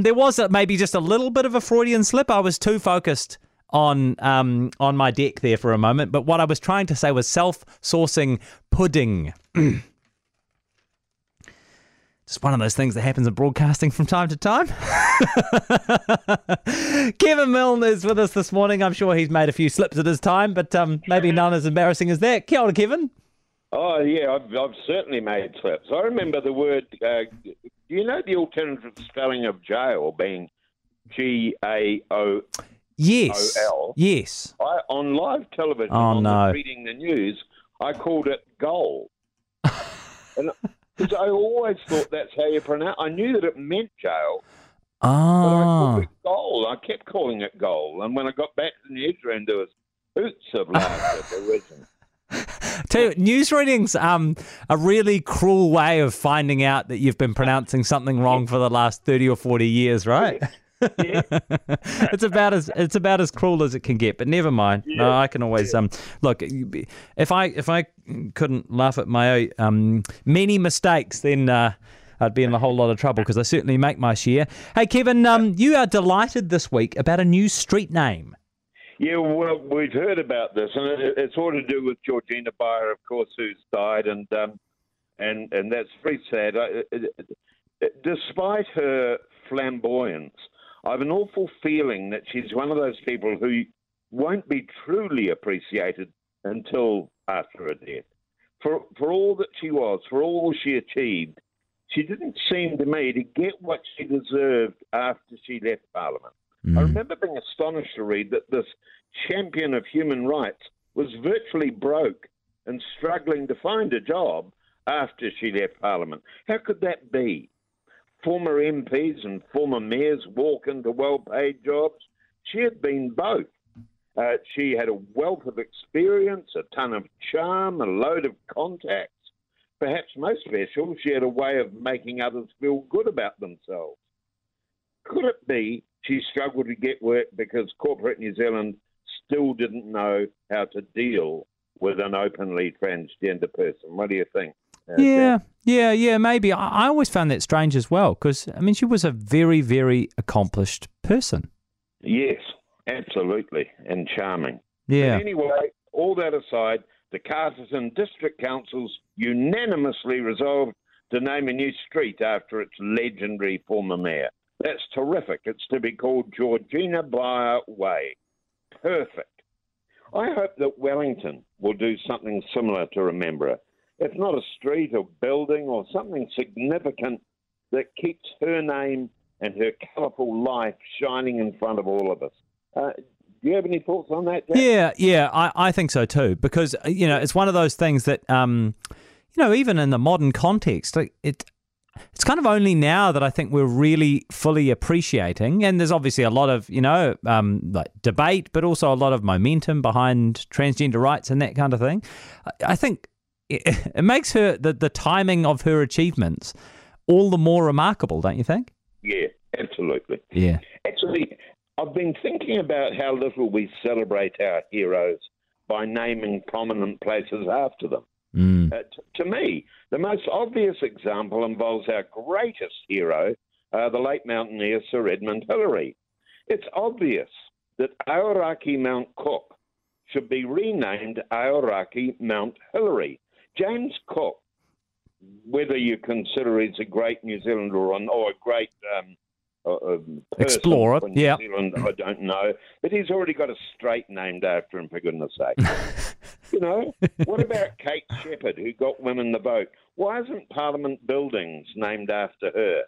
um, there was a, maybe just a little bit of a Freudian slip. I was too focused on um, on my deck there for a moment, but what I was trying to say was self-sourcing pudding. just one of those things that happens in broadcasting from time to time. Kevin Milne is with us this morning. I'm sure he's made a few slips at his time, but um, maybe none as embarrassing as that. Kia ora, Kevin. Oh yeah, I've, I've certainly made slips. I remember the word. Uh, do you know the alternative spelling of jail being G A O Yes. O L? Yes. I on live television. Oh, on no. the reading the news, I called it goal. and because I always thought that's how you pronounce. I knew that it meant jail, but I Ah. called it goal. I kept calling it goal, and when I got back to the newsroom, there was hoots of laughter. there wasn't. Tell you, news readings um a really cruel way of finding out that you've been pronouncing something wrong for the last thirty or forty years, right? Yeah. it's about as it's about as cruel as it can get, but never mind. No, I can always um look if I if I couldn't laugh at my um many mistakes, then uh, I'd be in a whole lot of trouble because I certainly make my share. Hey, Kevin, um, you are delighted this week about a new street name. Yeah, well, we've heard about this, and it, it's all to do with Georgina Beyer, of course, who's died, and um, and and that's very sad. I, it, it, despite her flamboyance, I have an awful feeling that she's one of those people who won't be truly appreciated until after her death. For for all that she was, for all she achieved, she didn't seem to me to get what she deserved after she left Parliament. I remember being astonished to read that this champion of human rights was virtually broke and struggling to find a job after she left Parliament. How could that be? Former MPs and former mayors walk into well paid jobs. She had been both. Uh, she had a wealth of experience, a ton of charm, a load of contacts. Perhaps most special, she had a way of making others feel good about themselves. Could it be she struggled to get work because corporate New Zealand still didn't know how to deal with an openly transgender person? What do you think? uh, Yeah, yeah, yeah, maybe. I, I always found that strange as well because, I mean, she was a very, very accomplished person. Yes, absolutely, and charming. Yeah. But anyway, all that aside, the Carterton District Councils unanimously resolved to name a new street after its legendary former mayor. That's terrific. It's to be called Georgina Beyer Way. Perfect. I hope that Wellington will do something similar to remember. If not a street or building or something significant that keeps her name and her colourful life shining in front of all of us. Uh, do you have any thoughts on that? Jack? Yeah, yeah, I, I think so too because, uh, you know, it's one of those things that, um, you know, even in the modern context, like, it. It's kind of only now that I think we're really fully appreciating, and there's obviously a lot of you know um, like debate, but also a lot of momentum behind transgender rights and that kind of thing. I- think it, it makes her the the timing of her achievements all the more remarkable, don't you think? Yeah, absolutely. Yeah. Actually, I've been thinking about how little we celebrate our heroes by naming prominent places after them. Mm. Uh, t- to me, the most obvious example involves our greatest hero, uh, the late mountaineer Sir Edmund Hillary. It's obvious that Aoraki Mount Cook should be renamed Aoraki Mount Hillary. James Cook, whether you consider he's a great New Zealander or, or a great um, Explorer, New yeah. Zealand, I don't know, but he's already got a strait named after him, for goodness sake. You know, what about Kate Sheppard, who got women the vote? Why isn't Parliament buildings named after her?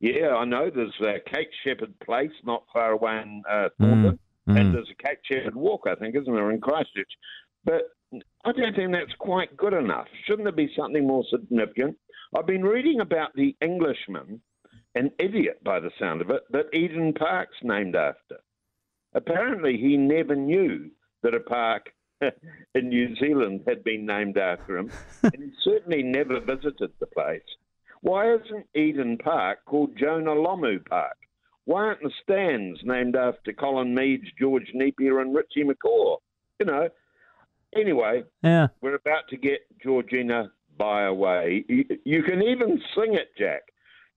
Yeah, I know there's a Kate Sheppard Place not far away in uh, Thorndon, mm. and there's a Kate Sheppard Walk, I think, isn't there, in Christchurch? But I don't think that's quite good enough. Shouldn't there be something more significant? I've been reading about the Englishman, an idiot by the sound of it, that Eden Park's named after. Apparently, he never knew that a park in New Zealand had been named after him, and he certainly never visited the place. Why isn't Eden Park called Jonah Lomu Park? Why aren't the stands named after Colin Meads, George Nepia, and Richie McCaw? You know. Anyway, Yeah. we're about to get Georgina by a way. You, you can even sing it, Jack.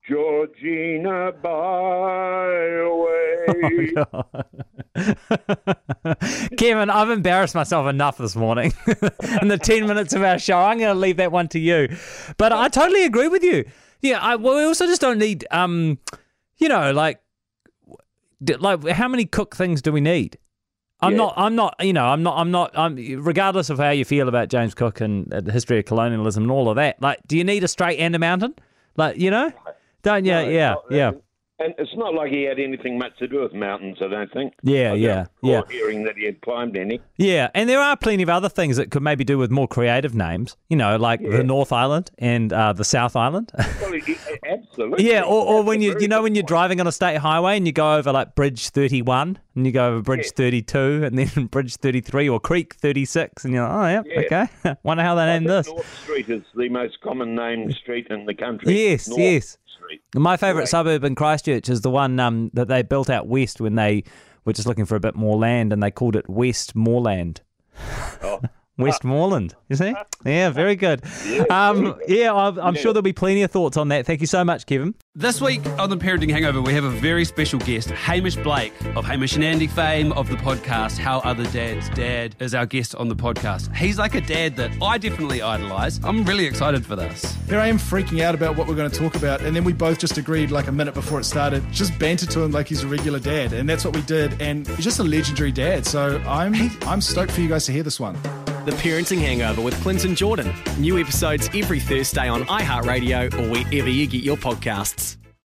Georgina Byway. Kevin, I've embarrassed myself enough this morning in the 10 minutes of our show. I'm going to leave that one to you. But I totally agree with you. Yeah, I, well, we also just don't need, um, you know, like, like how many cook things do we need? I'm Yeah. not. I'm not. You know. I'm not. I'm not. I'm. Regardless of how you feel about James Cook and uh, the history of colonialism and all of that, like, do you need a straight and a mountain? Like, you know, don't you? No, yeah. Yeah. And it's not like he had anything much to do with mountains, I don't think. Yeah. I Yeah. Yeah. hearing that he had climbed any. Yeah, and there are plenty of other things that could maybe do with more creative names. You know, like the North Island and uh, the South Island. Well, he, absolutely. yeah, or, or when you you know when you're driving on a state highway and you go over like Bridge 31 and you go over Bridge Yeah. 32 and then Bridge 33 or Creek 36 and you're like, oh yeah, Yeah. okay. Wonder how they named this. North Street is the most common named street in the country. Yes, North yes. Street. My favourite Right. suburb in Christchurch is the one um, that they built out west when they were just looking for a bit more land and they called it Westmorland. Oh. Westmorland, you see? Yeah, very good. Um, yeah, I'm, I'm sure there'll be plenty of thoughts on that. Thank you so much, Kevin. This week on the Parenting Hangover, we have a very special guest, Hamish Blake of Hamish and Andy fame of the podcast How Other Dads Dad is our guest on the podcast. He's like a dad that I definitely idolise. I'm really excited for this. Here I am freaking out about what we're going to talk about, and then we both just agreed like a minute before it started, just banter to him like he's a regular dad, and that's what we did. And he's just a legendary dad. So I'm I'm stoked for you guys to hear this one. The Parenting Hangover with Clinton Jordan. New episodes every Thursday on iHeartRadio or wherever you get your podcasts.